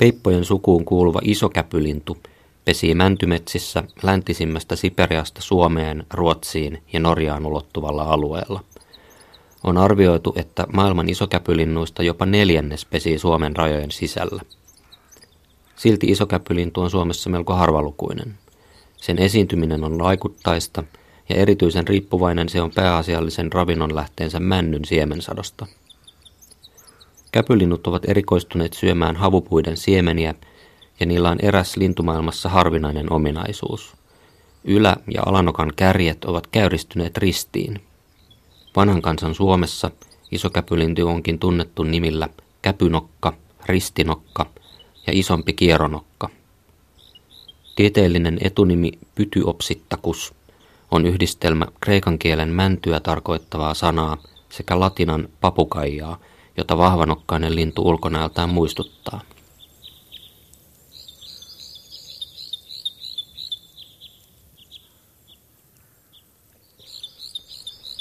Peippojen sukuun kuuluva isokäpylintu pesii mäntymetsissä läntisimmästä Siperiasta Suomeen, Ruotsiin ja Norjaan ulottuvalla alueella. On arvioitu, että maailman isokäpylinnuista jopa neljännes pesii Suomen rajojen sisällä. Silti isokäpylintu on Suomessa melko harvalukuinen. Sen esiintyminen on laikuttaista ja erityisen riippuvainen se on pääasiallisen ravinnon lähteensä männyn siemensadosta. Käpylinnut ovat erikoistuneet syömään havupuiden siemeniä ja niillä on eräs lintumaailmassa harvinainen ominaisuus. Ylä- ja alanokan kärjet ovat käyristyneet ristiin. Vanhan kansan Suomessa isokäpylinty onkin tunnettu nimillä käpynokka, ristinokka ja isompi kieronokka. Tieteellinen etunimi pytyopsittakus on yhdistelmä kreikan kielen mäntyä tarkoittavaa sanaa sekä latinan papukaijaa, jota vahvanokkainen lintu ulkonäöltään muistuttaa.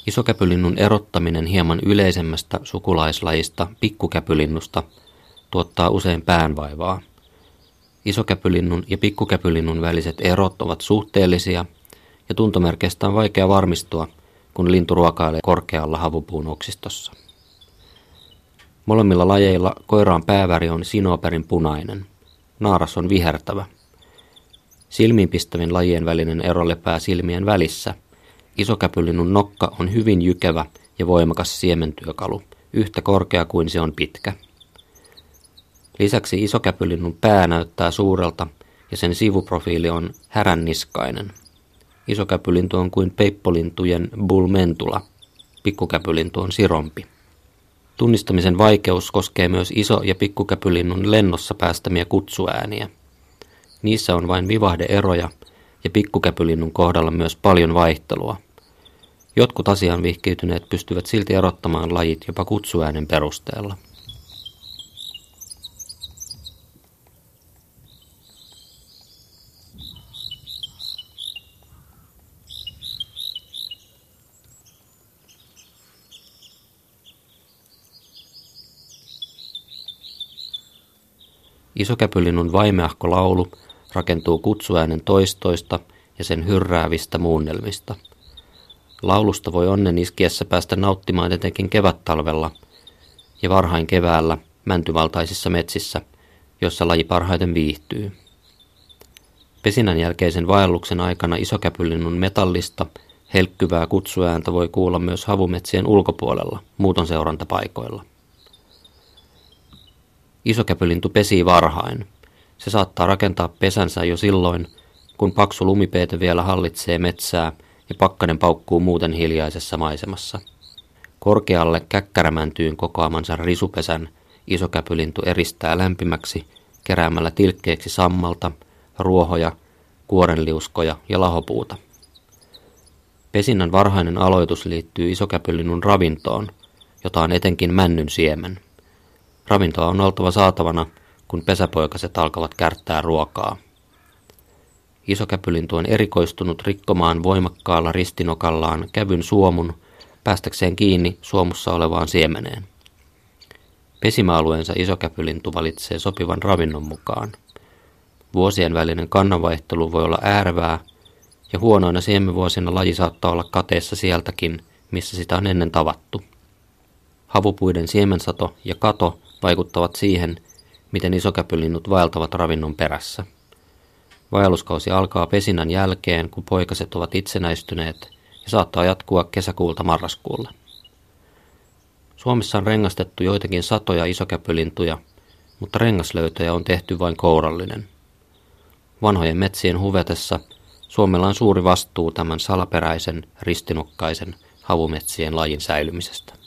Isokäpylinnun erottaminen hieman yleisemmästä sukulaislajista pikkukäpylinnusta tuottaa usein päänvaivaa. Isokäpylinnun ja pikkukäpylinnun väliset erot ovat suhteellisia ja tuntomerkeistä on vaikea varmistua, kun lintu ruokailee korkealla havupuun oksistossa. Molemmilla lajeilla koiraan pääväri on sinoperin punainen. Naaras on vihertävä. Silmiinpistävin lajien välinen ero lepää silmien välissä. Isokäpylinnun nokka on hyvin jykevä ja voimakas siementyökalu, yhtä korkea kuin se on pitkä. Lisäksi isokäpylinnun pää näyttää suurelta ja sen sivuprofiili on häränniskainen. Isokäpylintu on kuin peippolintujen bulmentula. Pikkukäpylintu on sirompi. Tunnistamisen vaikeus koskee myös iso- ja pikkukäpylinnun lennossa päästämiä kutsuääniä. Niissä on vain vivahdeeroja ja pikkukäpylinnun kohdalla myös paljon vaihtelua. Jotkut asiaan vihkiytyneet pystyvät silti erottamaan lajit jopa kutsuäänen perusteella. Isokäpylinnun vaimeahko laulu rakentuu kutsuäänen toistoista ja sen hyrräävistä muunnelmista. Laulusta voi onnen iskiessä päästä nauttimaan etenkin kevättalvella ja varhain keväällä mäntyvaltaisissa metsissä, jossa laji parhaiten viihtyy. Pesinän jälkeisen vaelluksen aikana isokäpylinnun metallista, helkkyvää kutsuääntä voi kuulla myös havumetsien ulkopuolella, muuton seurantapaikoilla. Isokäpylintu pesii varhain. Se saattaa rakentaa pesänsä jo silloin, kun paksu lumipeete vielä hallitsee metsää ja pakkanen paukkuu muuten hiljaisessa maisemassa. Korkealle käkkärämäntyyn kokoamansa risupesän isokäpylintu eristää lämpimäksi keräämällä tilkkeeksi sammalta, ruohoja, kuorenliuskoja ja lahopuuta. Pesinnän varhainen aloitus liittyy isokäpylinnun ravintoon, jota on etenkin männyn siemen. Ravintoa on oltava saatavana, kun pesäpoikaset alkavat kärttää ruokaa. Isokäpylintu on erikoistunut rikkomaan voimakkaalla ristinokallaan kävyn suomun päästäkseen kiinni suomussa olevaan siemeneen. Pesimäalueensa isokäpylintu valitsee sopivan ravinnon mukaan. Vuosien välinen kannanvaihtelu voi olla äärevää, ja huonoina siemenvuosina laji saattaa olla kateessa sieltäkin, missä sitä on ennen tavattu. Havupuiden siemensato ja kato vaikuttavat siihen, miten isokäpylinnut vaeltavat ravinnon perässä. Vaelluskausi alkaa pesinän jälkeen, kun poikaset ovat itsenäistyneet ja saattaa jatkua kesäkuulta marraskuulle. Suomessa on rengastettu joitakin satoja isokäpylintuja, mutta rengaslöytöjä on tehty vain kourallinen. Vanhojen metsien huvetessa Suomella on suuri vastuu tämän salaperäisen, ristinukkaisen havumetsien lajin säilymisestä.